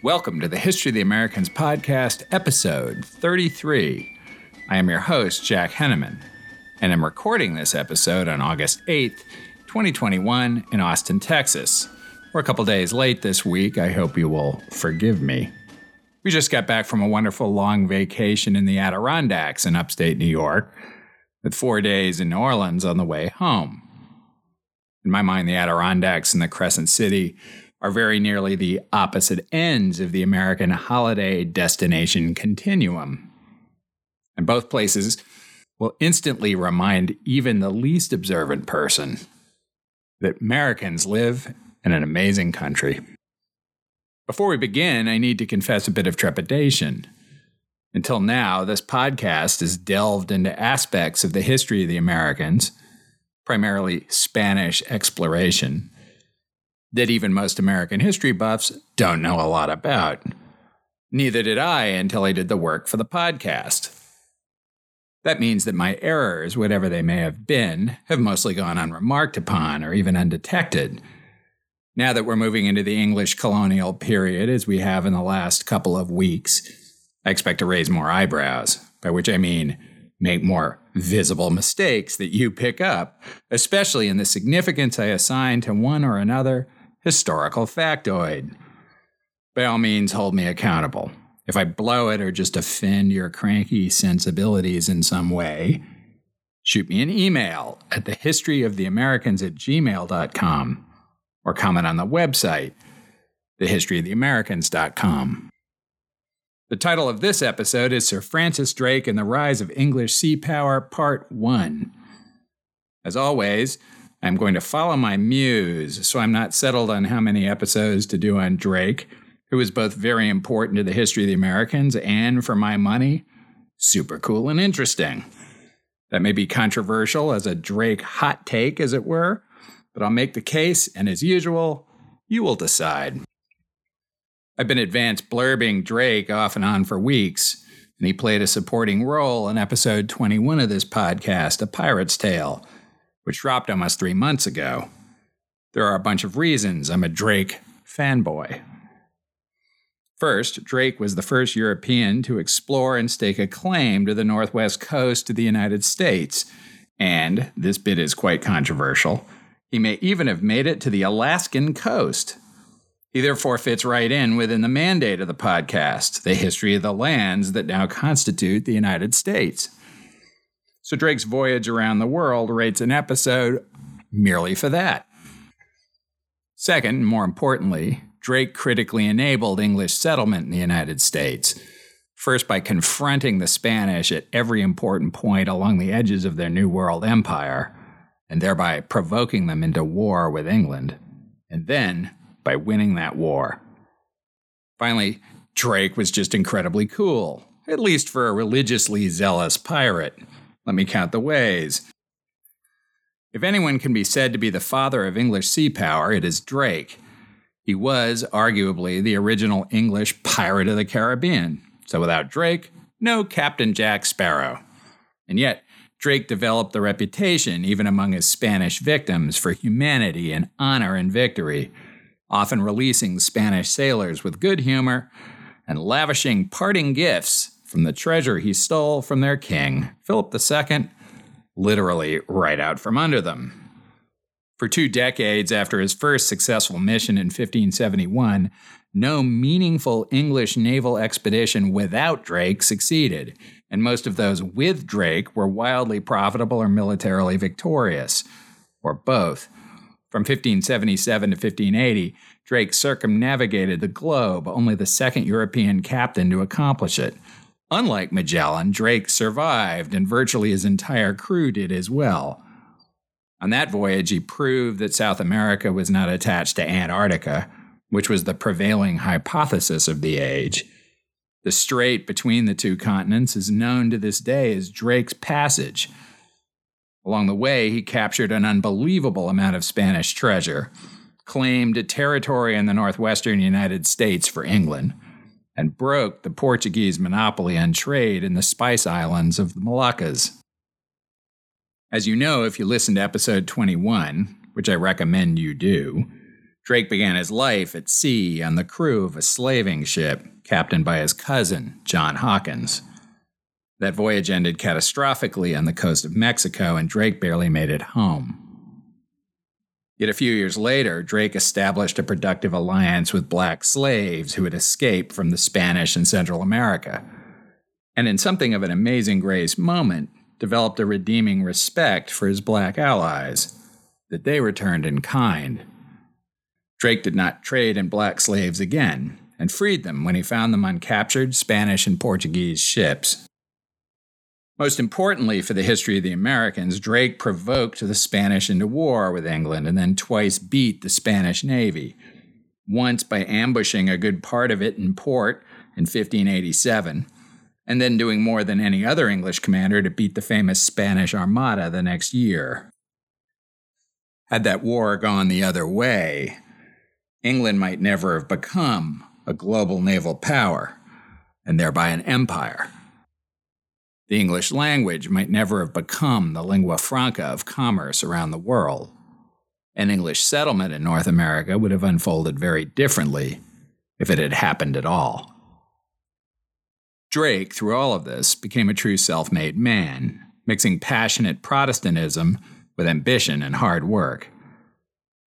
Welcome to the History of the Americans podcast, episode 33. I am your host, Jack Henneman, and I'm recording this episode on August 8th, 2021, in Austin, Texas. We're a couple days late this week. I hope you will forgive me. We just got back from a wonderful long vacation in the Adirondacks in upstate New York, with four days in New Orleans on the way home. In my mind, the Adirondacks and the Crescent City are very nearly the opposite ends of the American holiday destination continuum. And both places will instantly remind even the least observant person that Americans live in an amazing country. Before we begin, I need to confess a bit of trepidation. Until now, this podcast has delved into aspects of the history of the Americans, primarily Spanish exploration, that even most American history buffs don't know a lot about. Neither did I until I did the work for the podcast. That means that my errors, whatever they may have been, have mostly gone unremarked upon or even undetected. Now that we're moving into the English colonial period, as we have in the last couple of weeks, I expect to raise more eyebrows, by which I mean make more visible mistakes that you pick up, especially in the significance I assign to one or another historical factoid. By all means, hold me accountable. If I blow it or just offend your cranky sensibilities in some way, shoot me an email at thehistoryoftheamericans at gmail.com or comment on the website, thehistoryoftheamericans.com. The title of this episode is Sir Francis Drake and the Rise of English Sea Power, Part 1. As always, I'm going to follow my muse, so I'm not settled on how many episodes to do on Drake, who is both very important to the history of the Americans and, for my money, super cool and interesting. That may be controversial as a Drake hot take, as it were, but I'll make the case, and as usual, you will decide. I've been advanced blurbing Drake off and on for weeks, and he played a supporting role in episode 21 of this podcast, A Pirate's Tale which dropped almost three months ago. There are a bunch of reasons I'm a Drake fanboy. First, Drake was the first European to explore and stake a claim to the northwest coast of the United States, and this bit is quite controversial. He may even have made it to the Alaskan coast. He therefore fits right in within the mandate of the podcast, the history of the lands that now constitute the United States. So Drake's voyage around the world rates an episode merely for that. Second, more importantly, Drake critically enabled English settlement in the United States. First, by confronting the Spanish at every important point along the edges of their New World empire, and thereby provoking them into war with England, and then by winning that war. Finally, Drake was just incredibly cool, at least for a religiously zealous pirate. Let me count the ways. If anyone can be said to be the father of English sea power, it is Drake. He was, arguably, the original English pirate of the Caribbean. So without Drake, no Captain Jack Sparrow. And yet, Drake developed the reputation, even among his Spanish victims, for humanity and honor and victory, often releasing Spanish sailors with good humor and lavishing parting gifts from the treasure he stole from their king, Philip II, literally right out from under them. For two decades after his first successful mission in 1571, no meaningful English naval expedition without Drake succeeded, and most of those with Drake were wildly profitable or militarily victorious, or both. From 1577 to 1580, Drake circumnavigated the globe, only the second European captain to accomplish it, Unlike Magellan, Drake survived, and virtually his entire crew did as well. On that voyage, he proved that South America was not attached to Antarctica, which was the prevailing hypothesis of the age. The strait between the two continents is known to this day as Drake's Passage. Along the way, he captured an unbelievable amount of Spanish treasure, claimed territory in the northwestern United States for England and broke the Portuguese monopoly on trade in the Spice Islands of the Moluccas. As you know, if you listen to episode 21, which I recommend you do, Drake began his life at sea on the crew of a slaving ship captained by his cousin, John Hawkins. That voyage ended catastrophically on the coast of Mexico, and Drake barely made it home. Yet a few years later, Drake established a productive alliance with black slaves who had escaped from the Spanish in Central America. And in something of an amazing grace moment, developed a redeeming respect for his black allies that they returned in kind. Drake did not trade in black slaves again and freed them when he found them on captured Spanish and Portuguese ships. Most importantly for the history of the Americans, Drake provoked the Spanish into war with England and then twice beat the Spanish Navy. Once by ambushing a good part of it in port in 1587, and then doing more than any other English commander to beat the famous Spanish Armada the next year. Had that war gone the other way, England might never have become a global naval power, and thereby an empire. The English language might never have become the lingua franca of commerce around the world. An English settlement in North America would have unfolded very differently if it had happened at all. Drake, through all of this, became a true self made man, mixing passionate Protestantism with ambition and hard work.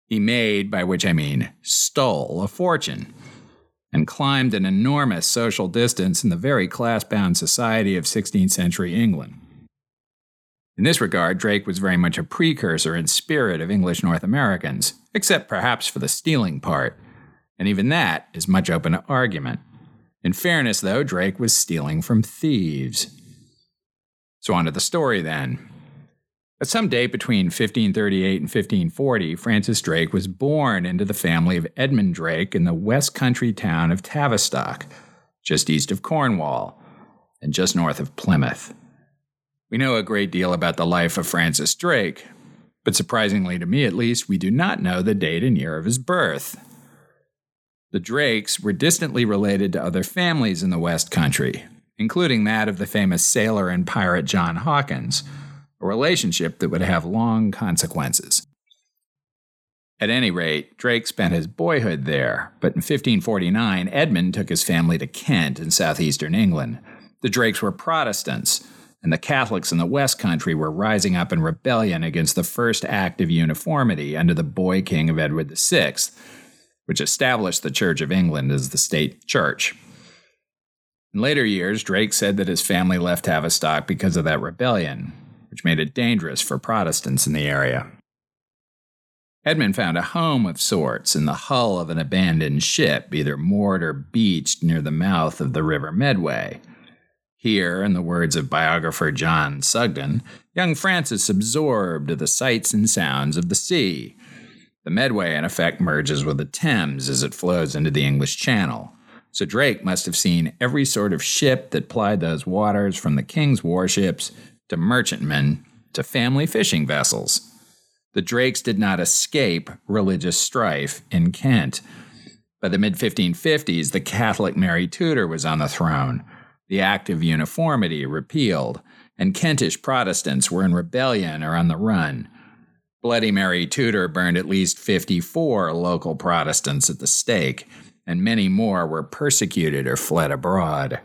He made, by which I mean stole, a fortune and climbed an enormous social distance in the very class bound society of 16th century England. In this regard, Drake was very much a precursor in spirit of English North Americans, except perhaps for the stealing part, and even that is much open to argument. In fairness, though, Drake was stealing from thieves. So, on to the story then. At some date between 1538 and 1540, Francis Drake was born into the family of Edmund Drake in the west country town of Tavistock, just east of Cornwall and just north of Plymouth. We know a great deal about the life of Francis Drake, but surprisingly to me at least, we do not know the date and year of his birth. The Drakes were distantly related to other families in the West Country, including that of the famous sailor and pirate John Hawkins a relationship that would have long consequences. At any rate, Drake spent his boyhood there, but in 1549, Edmund took his family to Kent in southeastern England. The Drakes were Protestants, and the Catholics in the West Country were rising up in rebellion against the First Act of Uniformity under the boy king of Edward VI, which established the Church of England as the state church. In later years, Drake said that his family left Tavistock because of that rebellion, which made it dangerous for Protestants in the area. Edmund found a home of sorts in the hull of an abandoned ship, either moored or beached near the mouth of the River Medway. Here, in the words of biographer John Sugden, young Francis absorbed the sights and sounds of the sea. The Medway, in effect, merges with the Thames as it flows into the English Channel. So Drake must have seen every sort of ship that plied those waters from the king's warships to merchantmen to family fishing vessels. The Drakes did not escape religious strife in Kent. By the mid 1550s, the Catholic Mary Tudor was on the throne, the Act of Uniformity repealed, and Kentish Protestants were in rebellion or on the run. Bloody Mary Tudor burned at least 54 local Protestants at the stake, and many more were persecuted or fled abroad.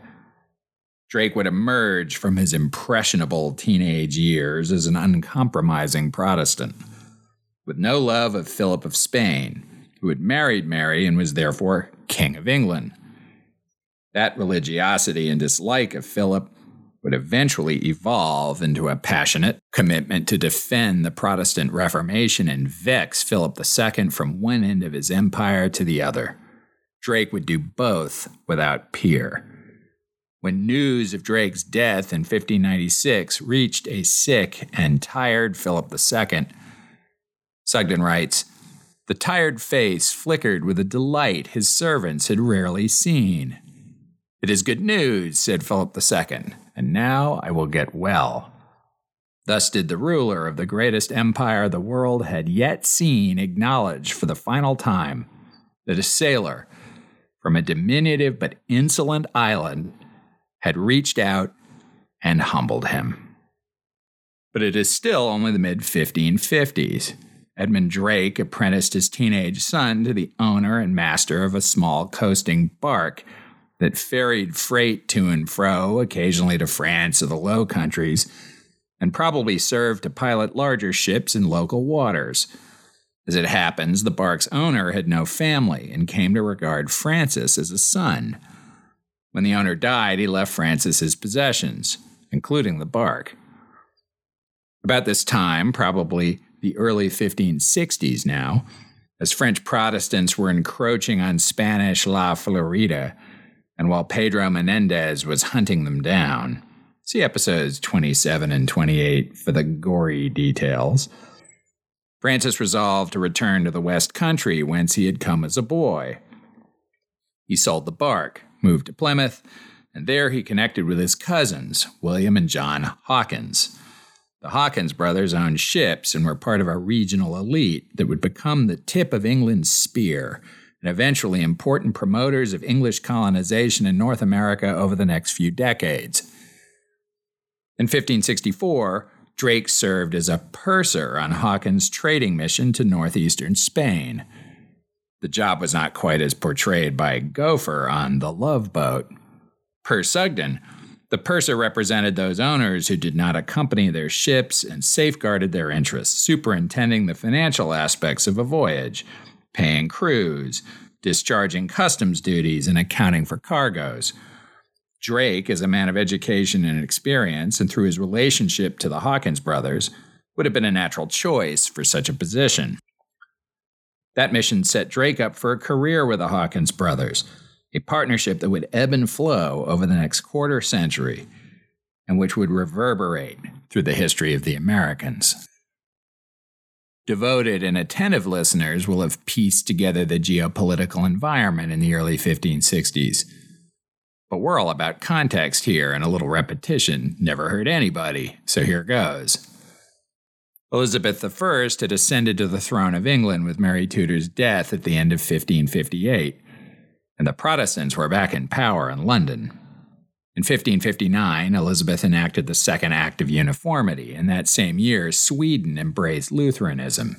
Drake would emerge from his impressionable teenage years as an uncompromising Protestant, with no love of Philip of Spain, who had married Mary and was therefore King of England. That religiosity and dislike of Philip would eventually evolve into a passionate commitment to defend the Protestant Reformation and vex Philip II from one end of his empire to the other. Drake would do both without peer when news of Drake's death in 1596 reached a sick and tired Philip II. Sugden writes The tired face flickered with a delight his servants had rarely seen. It is good news, said Philip II, and now I will get well. Thus did the ruler of the greatest empire the world had yet seen acknowledge for the final time that a sailor from a diminutive but insolent island had reached out and humbled him. But it is still only the mid 1550s, Edmund Drake apprenticed his teenage son to the owner and master of a small coasting bark that ferried freight to and fro, occasionally to France or the Low Countries, and probably served to pilot larger ships in local waters. As it happens, the bark's owner had no family and came to regard Francis as a son. When the owner died, he left Francis his possessions, including the bark. About this time, probably the early 1560s now, as French Protestants were encroaching on Spanish La Florida, and while Pedro Menendez was hunting them down. See episodes 27 and 28 for the gory details. Francis resolved to return to the West Country whence he had come as a boy. He sold the bark, moved to Plymouth, and there he connected with his cousins, William and John Hawkins. The Hawkins brothers owned ships and were part of a regional elite that would become the tip of England's spear and eventually important promoters of English colonization in North America over the next few decades. In 1564, Drake served as a purser on Hawkins' trading mission to northeastern Spain. The job was not quite as portrayed by Gopher on The Love Boat. Per Sugden, the purser represented those owners who did not accompany their ships and safeguarded their interests, superintending the financial aspects of a voyage, paying crews, discharging customs duties, and accounting for cargoes. Drake, as a man of education and experience, and through his relationship to the Hawkins brothers, would have been a natural choice for such a position. That mission set Drake up for a career with the Hawkins brothers a partnership that would ebb and flow over the next quarter century and which would reverberate through the history of the Americans. Devoted and attentive listeners will have pieced together the geopolitical environment in the early 1560s. But we're all about context here, and a little repetition never hurt anybody, so here goes. Elizabeth I had ascended to the throne of England with Mary Tudor's death at the end of 1558 and the Protestants were back in power in London. In 1559, Elizabeth enacted the Second Act of Uniformity, and that same year, Sweden embraced Lutheranism.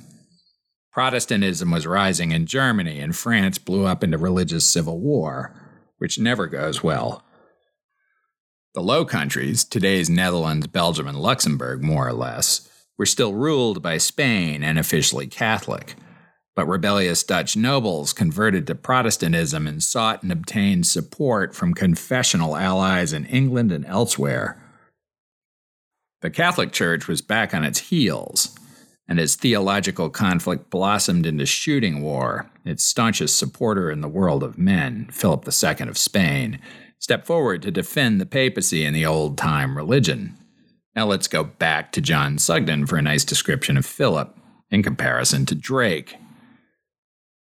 Protestantism was rising in Germany, and France blew up into religious civil war, which never goes well. The Low Countries, today's Netherlands, Belgium, and Luxembourg, more or less, were still ruled by Spain and officially Catholic but rebellious Dutch nobles converted to Protestantism and sought and obtained support from confessional allies in England and elsewhere. The Catholic Church was back on its heels, and as theological conflict blossomed into shooting war, its staunchest supporter in the world of men, Philip II of Spain, stepped forward to defend the papacy and the old time religion. Now let's go back to John Sugden for a nice description of Philip in comparison to Drake.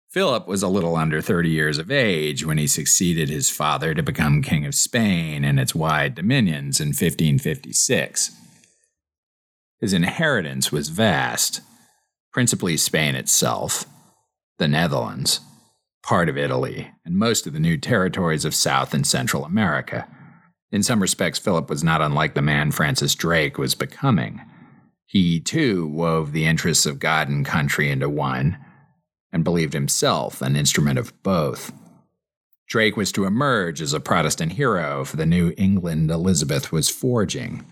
Philip was a little under 30 years of age when he succeeded his father to become King of Spain and its wide dominions in 1556. His inheritance was vast, principally Spain itself, the Netherlands, part of Italy, and most of the new territories of South and Central America. In some respects, Philip was not unlike the man Francis Drake was becoming. He, too, wove the interests of God and country into one and believed himself an instrument of both. Drake was to emerge as a Protestant hero for the New England Elizabeth was forging.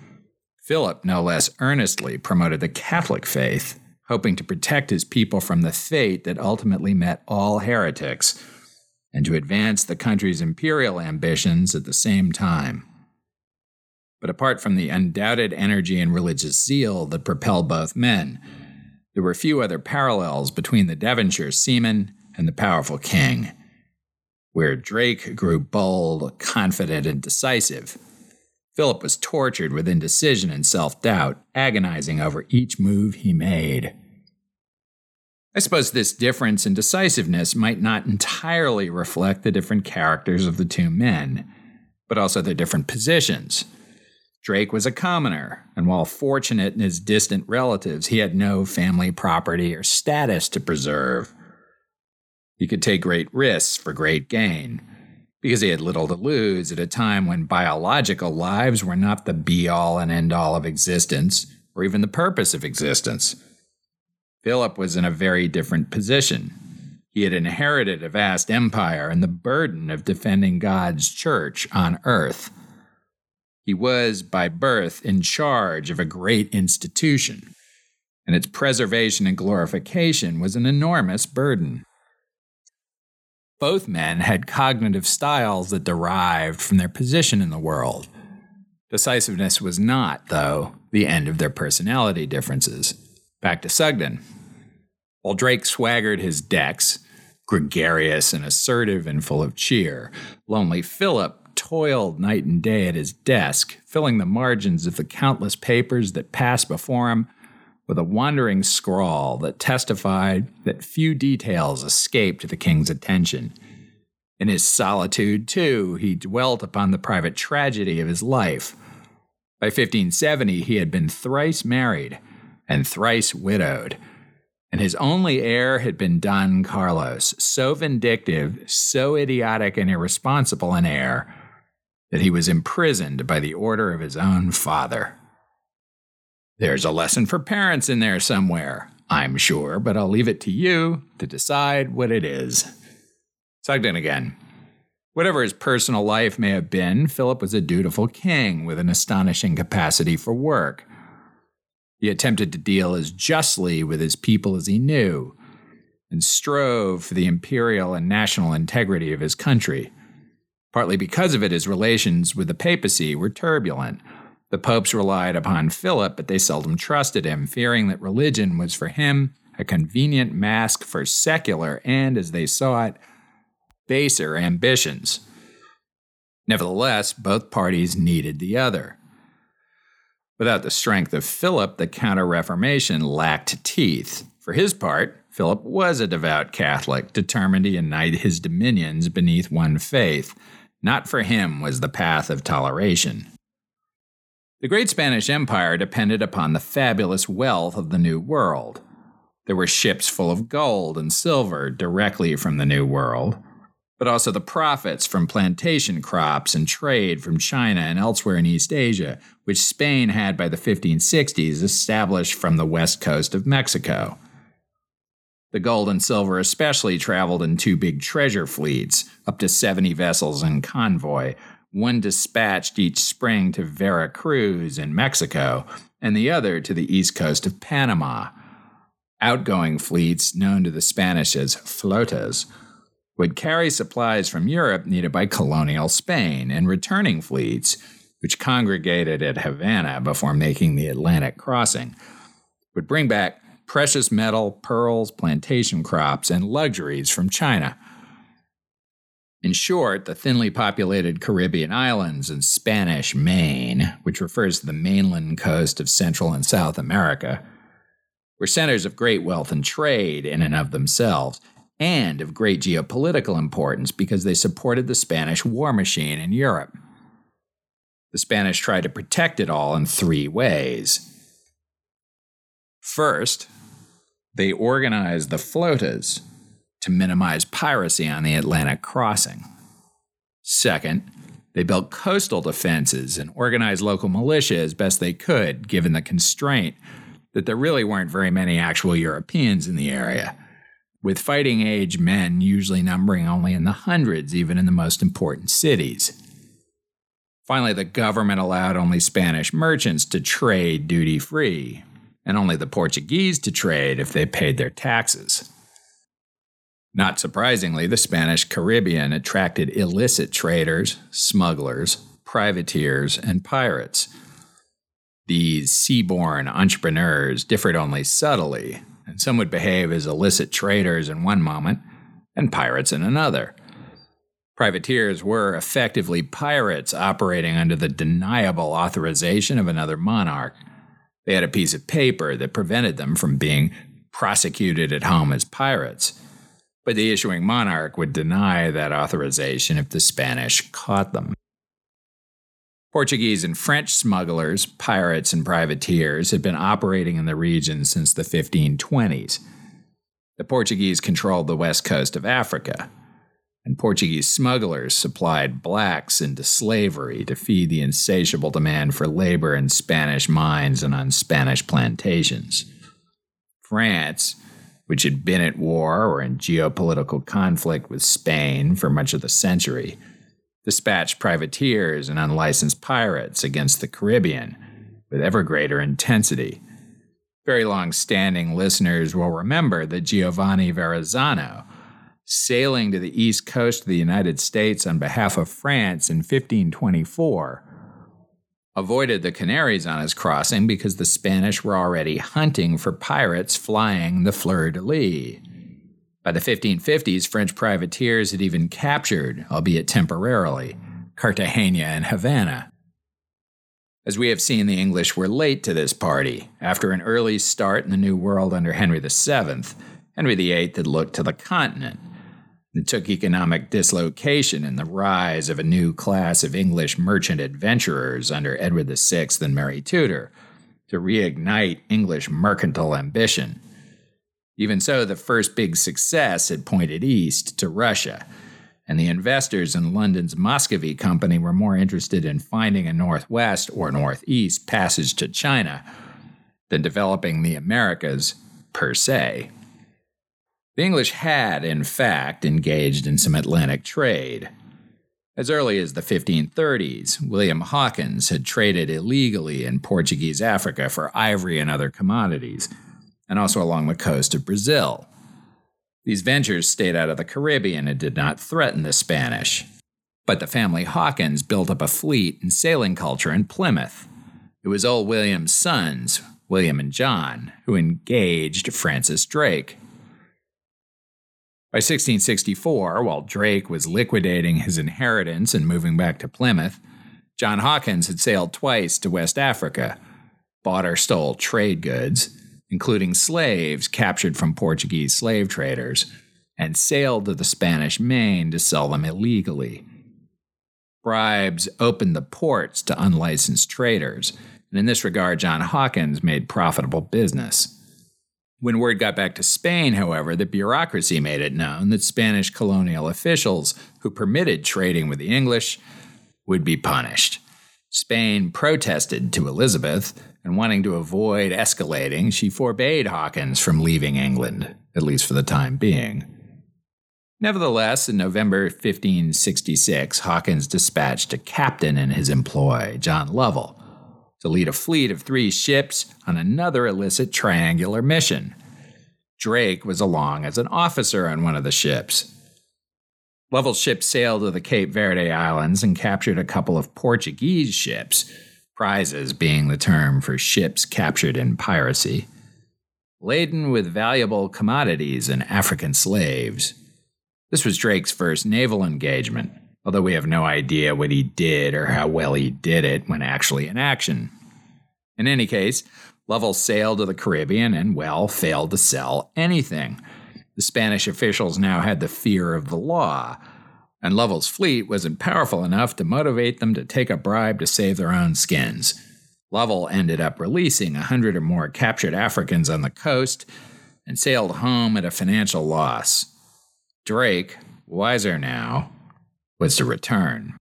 Philip no less earnestly promoted the Catholic faith, hoping to protect his people from the fate that ultimately met all heretics, and to advance the country's imperial ambitions at the same time. But apart from the undoubted energy and religious zeal that propelled both men, there were few other parallels between the Devonshire seaman and the powerful king. Where Drake grew bold, confident, and decisive, Philip was tortured with indecision and self doubt, agonizing over each move he made. I suppose this difference in decisiveness might not entirely reflect the different characters of the two men, but also their different positions. Drake was a commoner, and while fortunate in his distant relatives, he had no family property or status to preserve. He could take great risks for great gain, because he had little to lose at a time when biological lives were not the be all and end all of existence, or even the purpose of existence. Philip was in a very different position. He had inherited a vast empire and the burden of defending God's church on earth. He was, by birth, in charge of a great institution, and its preservation and glorification was an enormous burden. Both men had cognitive styles that derived from their position in the world. Decisiveness was not, though, the end of their personality differences. Back to Sugden. While Drake swaggered his decks, gregarious and assertive and full of cheer, lonely Philip toiled night and day at his desk, filling the margins of the countless papers that passed before him with a wandering scrawl that testified that few details escaped the king's attention. In his solitude, too, he dwelt upon the private tragedy of his life. By 1570, he had been thrice married and thrice widowed and his only heir had been Don Carlos, so vindictive, so idiotic and irresponsible an heir that he was imprisoned by the order of his own father. There's a lesson for parents in there somewhere, I'm sure, but I'll leave it to you to decide what it is. Sugden again. Whatever his personal life may have been, Philip was a dutiful king with an astonishing capacity for work. He attempted to deal as justly with his people as he knew, and strove for the imperial and national integrity of his country. Partly because of it, his relations with the papacy were turbulent. The popes relied upon Philip, but they seldom trusted him, fearing that religion was for him a convenient mask for secular and, as they saw it, baser ambitions. Nevertheless, both parties needed the other. Without the strength of Philip, the Counter Reformation lacked teeth. For his part, Philip was a devout Catholic, determined to unite his dominions beneath one faith. Not for him was the path of toleration. The great Spanish Empire depended upon the fabulous wealth of the New World. There were ships full of gold and silver directly from the New World but also the profits from plantation crops and trade from China and elsewhere in East Asia, which Spain had by the 1560s established from the west coast of Mexico. The gold and silver especially traveled in two big treasure fleets, up to 70 vessels in convoy, one dispatched each spring to Vera Cruz in Mexico, and the other to the east coast of Panama. Outgoing fleets, known to the Spanish as flotas, would carry supplies from Europe needed by colonial Spain, and returning fleets, which congregated at Havana before making the Atlantic crossing, would bring back precious metal, pearls, plantation crops, and luxuries from China. In short, the thinly populated Caribbean islands and Spanish Main, which refers to the mainland coast of Central and South America, were centers of great wealth and trade in and of themselves and of great geopolitical importance because they supported the Spanish war machine in Europe. The Spanish tried to protect it all in three ways. First, they organized the flotas to minimize piracy on the Atlantic crossing. Second, they built coastal defenses and organized local militia as best they could, given the constraint that there really weren't very many actual Europeans in the area with fighting age men usually numbering only in the hundreds, even in the most important cities. Finally, the government allowed only Spanish merchants to trade duty free, and only the Portuguese to trade if they paid their taxes. Not surprisingly, the Spanish Caribbean attracted illicit traders, smugglers, privateers, and pirates. These seaborne entrepreneurs differed only subtly and some would behave as illicit traders in one moment and pirates in another. Privateers were effectively pirates operating under the deniable authorization of another monarch. They had a piece of paper that prevented them from being prosecuted at home as pirates, but the issuing monarch would deny that authorization if the Spanish caught them. Portuguese and French smugglers, pirates, and privateers had been operating in the region since the 1520s. The Portuguese controlled the west coast of Africa, and Portuguese smugglers supplied blacks into slavery to feed the insatiable demand for labor in Spanish mines and on Spanish plantations. France, which had been at war or in geopolitical conflict with Spain for much of the century, dispatched privateers and unlicensed pirates against the Caribbean with ever greater intensity. Very long standing listeners will remember that Giovanni Verrazzano, sailing to the east coast of the United States on behalf of France in 1524, avoided the Canaries on his crossing because the Spanish were already hunting for pirates flying the fleur de lis. By the 1550s, French privateers had even captured, albeit temporarily, Cartagena and Havana. As we have seen, the English were late to this party. After an early start in the New World under Henry VII, Henry VIII had looked to the continent. It took economic dislocation and the rise of a new class of English merchant adventurers under Edward VI and Mary Tudor to reignite English mercantile ambition. Even so, the first big success had pointed east to Russia, and the investors in London's Muscovy Company were more interested in finding a northwest or northeast passage to China than developing the Americas per se. The English had, in fact, engaged in some Atlantic trade. As early as the 1530s, William Hawkins had traded illegally in Portuguese Africa for ivory and other commodities, and also along the coast of Brazil. These ventures stayed out of the Caribbean and did not threaten the Spanish. But the family Hawkins built up a fleet and sailing culture in Plymouth. It was old William's sons, William and John, who engaged Francis Drake. By 1664, while Drake was liquidating his inheritance and moving back to Plymouth, John Hawkins had sailed twice to West Africa, bought or stole trade goods, including slaves captured from Portuguese slave traders, and sailed to the Spanish Main to sell them illegally. Bribes opened the ports to unlicensed traders, and in this regard, John Hawkins made profitable business. When word got back to Spain, however, the bureaucracy made it known that Spanish colonial officials who permitted trading with the English would be punished. Spain protested to Elizabeth, and wanting to avoid escalating, she forbade Hawkins from leaving England, at least for the time being. Nevertheless, in November 1566, Hawkins dispatched a captain in his employ, John Lovell, to lead a fleet of three ships on another illicit triangular mission. Drake was along as an officer on one of the ships. Lovell's ship sailed to the Cape Verde Islands and captured a couple of Portuguese ships prizes being the term for ships captured in piracy, laden with valuable commodities and African slaves. This was Drake's first naval engagement, although we have no idea what he did or how well he did it when actually in action. In any case, Lovell sailed to the Caribbean and, well, failed to sell anything. The Spanish officials now had the fear of the law and Lovell's fleet wasn't powerful enough to motivate them to take a bribe to save their own skins. Lovell ended up releasing a hundred or more captured Africans on the coast and sailed home at a financial loss. Drake, wiser now, was to return.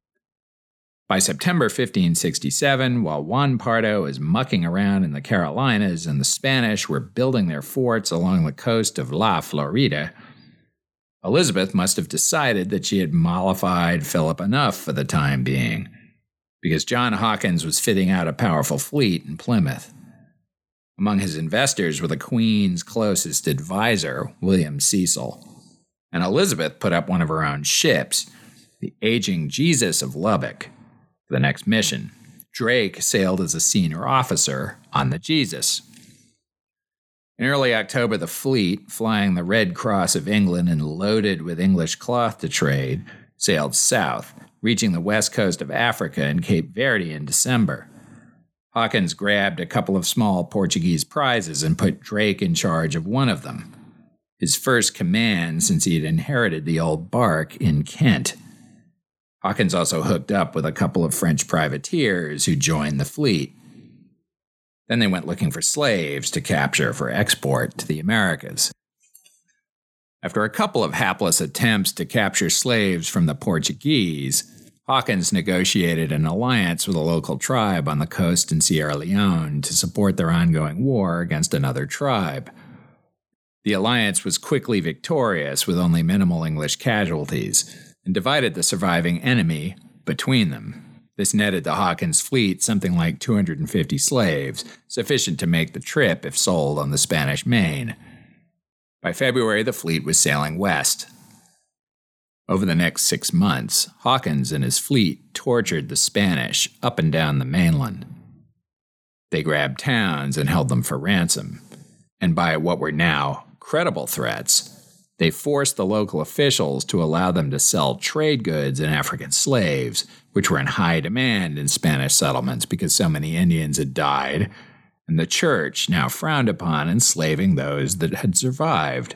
By September 1567, while Juan Pardo was mucking around in the Carolinas and the Spanish were building their forts along the coast of La Florida, Elizabeth must have decided that she had mollified Philip enough for the time being, because John Hawkins was fitting out a powerful fleet in Plymouth. Among his investors were the Queen's closest advisor, William Cecil, and Elizabeth put up one of her own ships, the Aging Jesus of Lübeck, for the next mission. Drake sailed as a senior officer on the Jesus. In early October, the fleet, flying the Red Cross of England and loaded with English cloth to trade, sailed south, reaching the west coast of Africa and Cape Verde in December. Hawkins grabbed a couple of small Portuguese prizes and put Drake in charge of one of them, his first command since he had inherited the old bark in Kent. Hawkins also hooked up with a couple of French privateers who joined the fleet. Then they went looking for slaves to capture for export to the Americas. After a couple of hapless attempts to capture slaves from the Portuguese, Hawkins negotiated an alliance with a local tribe on the coast in Sierra Leone to support their ongoing war against another tribe. The alliance was quickly victorious with only minimal English casualties and divided the surviving enemy between them. This netted the Hawkins' fleet something like 250 slaves, sufficient to make the trip if sold on the Spanish main. By February, the fleet was sailing west. Over the next six months, Hawkins and his fleet tortured the Spanish up and down the mainland. They grabbed towns and held them for ransom, and by what were now credible threats, they forced the local officials to allow them to sell trade goods and African slaves, which were in high demand in Spanish settlements because so many Indians had died, and the church now frowned upon enslaving those that had survived.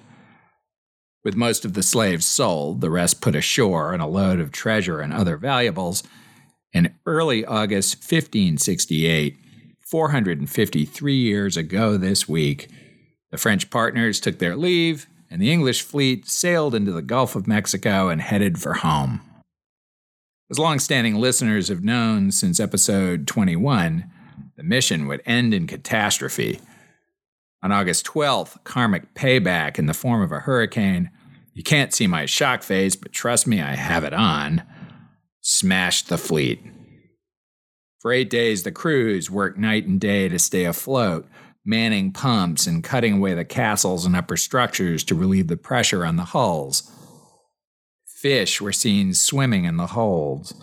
With most of the slaves sold, the rest put ashore and a load of treasure and other valuables. In early August 1568, 453 years ago this week, the French partners took their leave and the English fleet sailed into the Gulf of Mexico and headed for home. As long-standing listeners have known since episode 21, the mission would end in catastrophe. On August 12th, karmic payback in the form of a hurricane, you can't see my shock face, but trust me, I have it on, smashed the fleet. For eight days, the crews worked night and day to stay afloat, manning pumps and cutting away the castles and upper structures to relieve the pressure on the hulls. Fish were seen swimming in the holds,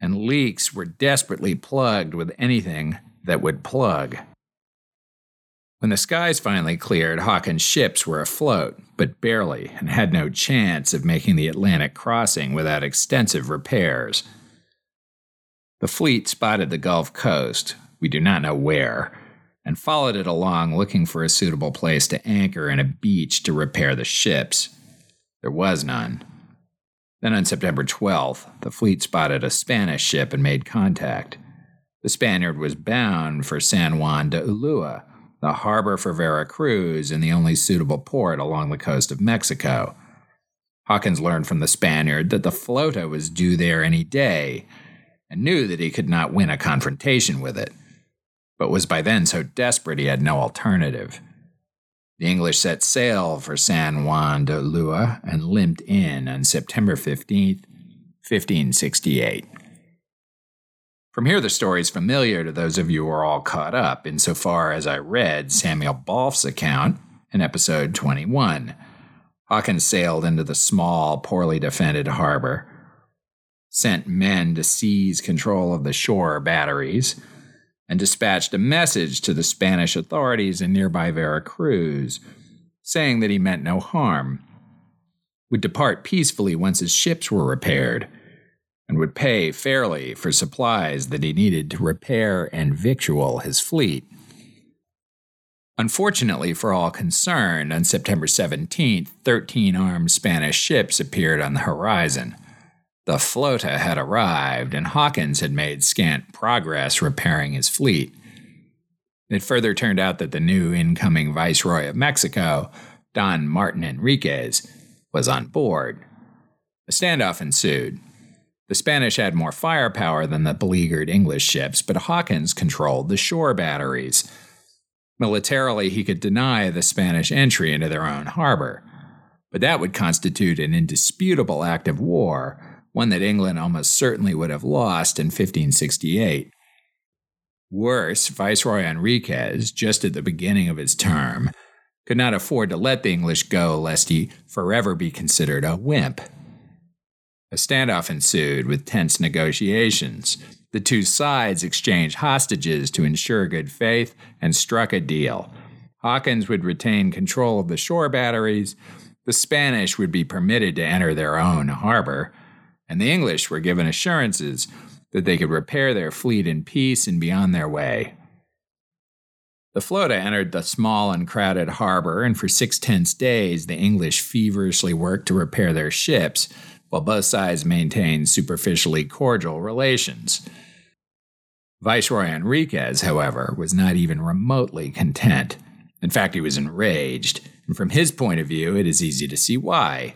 and leaks were desperately plugged with anything that would plug. When the skies finally cleared, Hawkins' ships were afloat, but barely, and had no chance of making the Atlantic crossing without extensive repairs. The fleet spotted the Gulf Coast, we do not know where, and followed it along looking for a suitable place to anchor and a beach to repair the ships. There was none. Then on September 12th, the fleet spotted a Spanish ship and made contact. The Spaniard was bound for San Juan de Ulua, the harbor for Veracruz and the only suitable port along the coast of Mexico. Hawkins learned from the Spaniard that the flota was due there any day and knew that he could not win a confrontation with it but was by then so desperate he had no alternative. The English set sail for San Juan de Ulua and limped in on September 15, 1568. From here, the story is familiar to those of you who are all caught up, insofar as I read Samuel Bawlf's account in episode 21. Hawkins sailed into the small, poorly defended harbor, sent men to seize control of the shore batteries, and dispatched a message to the Spanish authorities in nearby Veracruz, saying that he meant no harm, would depart peacefully once his ships were repaired, and would pay fairly for supplies that he needed to repair and victual his fleet. Unfortunately for all concerned, on September 17th, 13 armed Spanish ships appeared on the horizon. The flota had arrived, and Hawkins had made scant progress repairing his fleet. It further turned out that the new incoming Viceroy of Mexico, Don Martin Enriquez, was on board. A standoff ensued. The Spanish had more firepower than the beleaguered English ships, but Hawkins controlled the shore batteries. Militarily, he could deny the Spanish entry into their own harbor, but that would constitute an indisputable act of war one that England almost certainly would have lost in 1568. Worse, Viceroy Enriquez, just at the beginning of his term, could not afford to let the English go lest he forever be considered a wimp. A standoff ensued with tense negotiations. The two sides exchanged hostages to ensure good faith and struck a deal. Hawkins would retain control of the shore batteries, the Spanish would be permitted to enter their own harbor, and the English were given assurances that they could repair their fleet in peace and be on their way. The flota entered the small and crowded harbor, and for six tense days the English feverishly worked to repair their ships, while both sides maintained superficially cordial relations. Viceroy Enriquez, however, was not even remotely content. In fact, he was enraged, and from his point of view, it is easy to see why.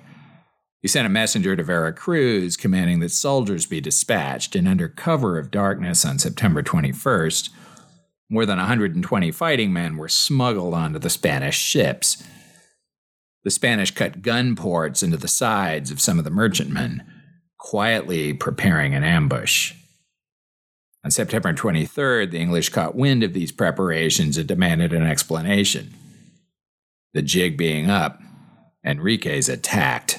He sent a messenger to Veracruz commanding that soldiers be dispatched, and under cover of darkness on September 21st, more than 120 fighting men were smuggled onto the Spanish ships. The Spanish cut gun ports into the sides of some of the merchantmen, quietly preparing an ambush. On September 23rd, the English caught wind of these preparations and demanded an explanation. The jig being up, Enriquez attacked.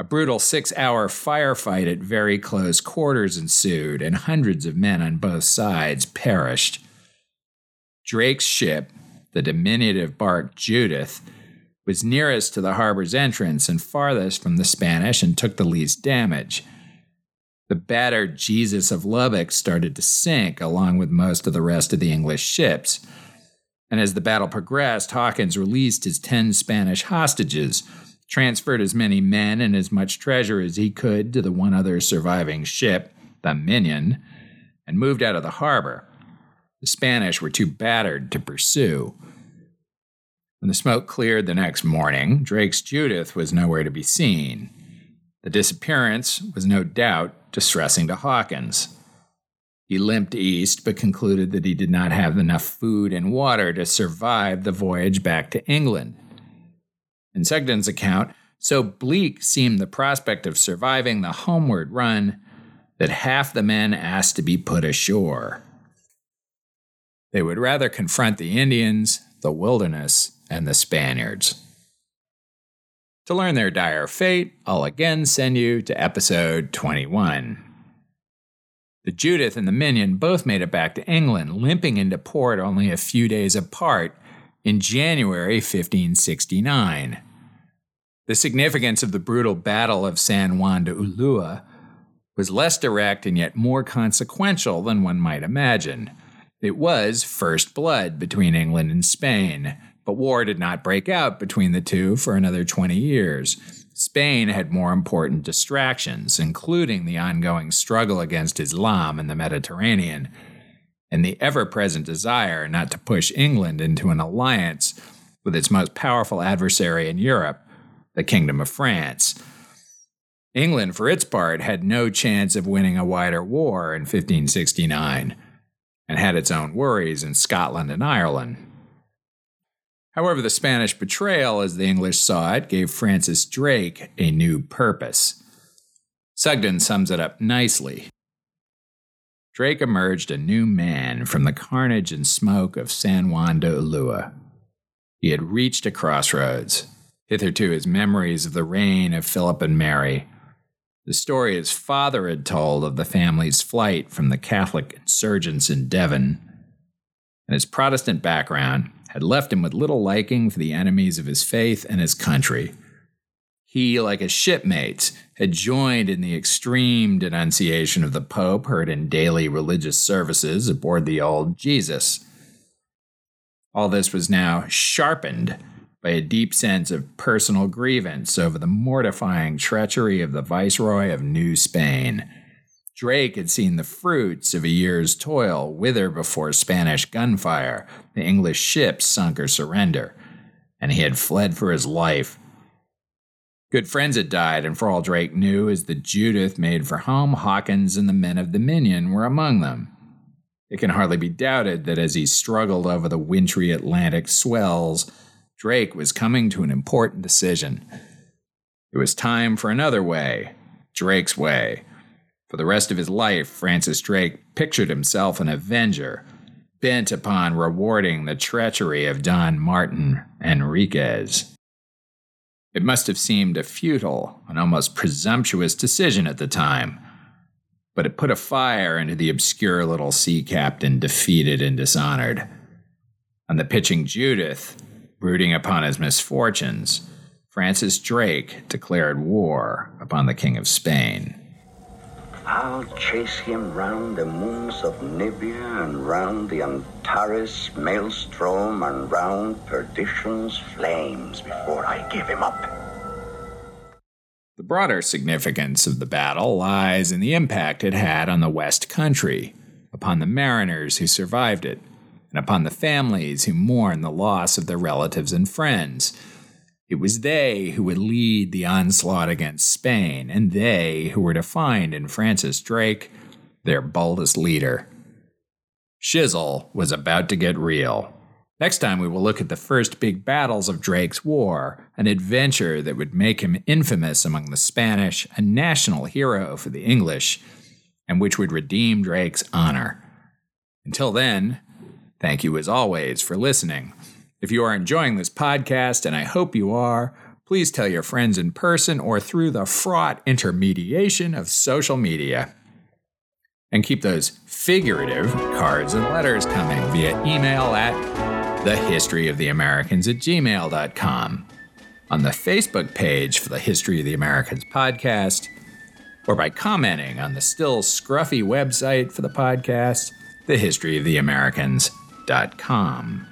A brutal six hour firefight at very close quarters ensued, and hundreds of men on both sides perished. Drake's ship, the diminutive bark Judith, was nearest to the harbor's entrance and farthest from the Spanish and took the least damage. The battered Jesus of Lübeck started to sink along with most of the rest of the English ships. And as the battle progressed, Hawkins released his 10 Spanish hostages, transferred as many men and as much treasure as he could to the one other surviving ship, the Minion, and moved out of the harbor. The Spanish were too battered to pursue. When the smoke cleared the next morning, Drake's Judith was nowhere to be seen. The disappearance was no doubt distressing to Hawkins. He limped east, but concluded that he did not have enough food and water to survive the voyage back to England. In Sugden's account, so bleak seemed the prospect of surviving the homeward run that half the men asked to be put ashore. They would rather confront the Indians, the wilderness, and the Spaniards. To learn their dire fate, I'll again send you to episode 21. The Judith and the Minion both made it back to England, limping into port only a few days apart in January 1569. The significance of the brutal Battle of San Juan de Ulua was less direct and yet more consequential than one might imagine. It was first blood between England and Spain, but war did not break out between the two for another 20 years. Spain had more important distractions, including the ongoing struggle against Islam in the Mediterranean and the ever present desire not to push England into an alliance with its most powerful adversary in Europe, the Kingdom of France. England, for its part, had no chance of winning a wider war in 1569 and had its own worries in Scotland and Ireland. However, the Spanish betrayal, as the English saw it, gave Francis Drake a new purpose. Sugden sums it up nicely. Drake emerged a new man from the carnage and smoke of San Juan de Ulua. He had reached a crossroads. Hitherto, his memories of the reign of Philip and Mary, the story his father had told of the family's flight from the Catholic insurgents in Devon, and his Protestant background had left him with little liking for the enemies of his faith and his country. He, like his shipmates, had joined in the extreme denunciation of the Pope heard in daily religious services aboard the old Jesus. All this was now sharpened by a deep sense of personal grievance over the mortifying treachery of the Viceroy of New Spain Drake had seen the fruits of a year's toil wither before Spanish gunfire, the English ships sunk or surrender, and he had fled for his life. Good friends had died, and for all Drake knew, as the Judith made for home, Hawkins and the men of the Minion were among them. It can hardly be doubted that as he struggled over the wintry Atlantic swells, Drake was coming to an important decision. It was time for another way, Drake's way for the rest of his life, Francis Drake pictured himself an avenger, bent upon rewarding the treachery of Don Martin Enriquez. It must have seemed a futile and almost presumptuous decision at the time, but it put a fire into the obscure little sea captain defeated and dishonored. On the pitching Judith, brooding upon his misfortunes, Francis Drake declared war upon the King of Spain. I'll chase him round the moons of Nibia and round the Antares maelstrom and round perdition's flames before I give him up. The broader significance of the battle lies in the impact it had on the West Country, upon the mariners who survived it, and upon the families who mourned the loss of their relatives and friends it was they who would lead the onslaught against Spain, and they who were to find in Francis Drake their boldest leader. Shizzle was about to get real. Next time, we will look at the first big battles of Drake's War, an adventure that would make him infamous among the Spanish, a national hero for the English, and which would redeem Drake's honor. Until then, thank you as always for listening. If you are enjoying this podcast, and I hope you are, please tell your friends in person or through the fraught intermediation of social media. And keep those figurative cards and letters coming via email at the History of the Americans at gmail.com, on the Facebook page for the History of the Americans podcast, or by commenting on the still scruffy website for the podcast, The History of the Americans thehistoryoftheamericans.com.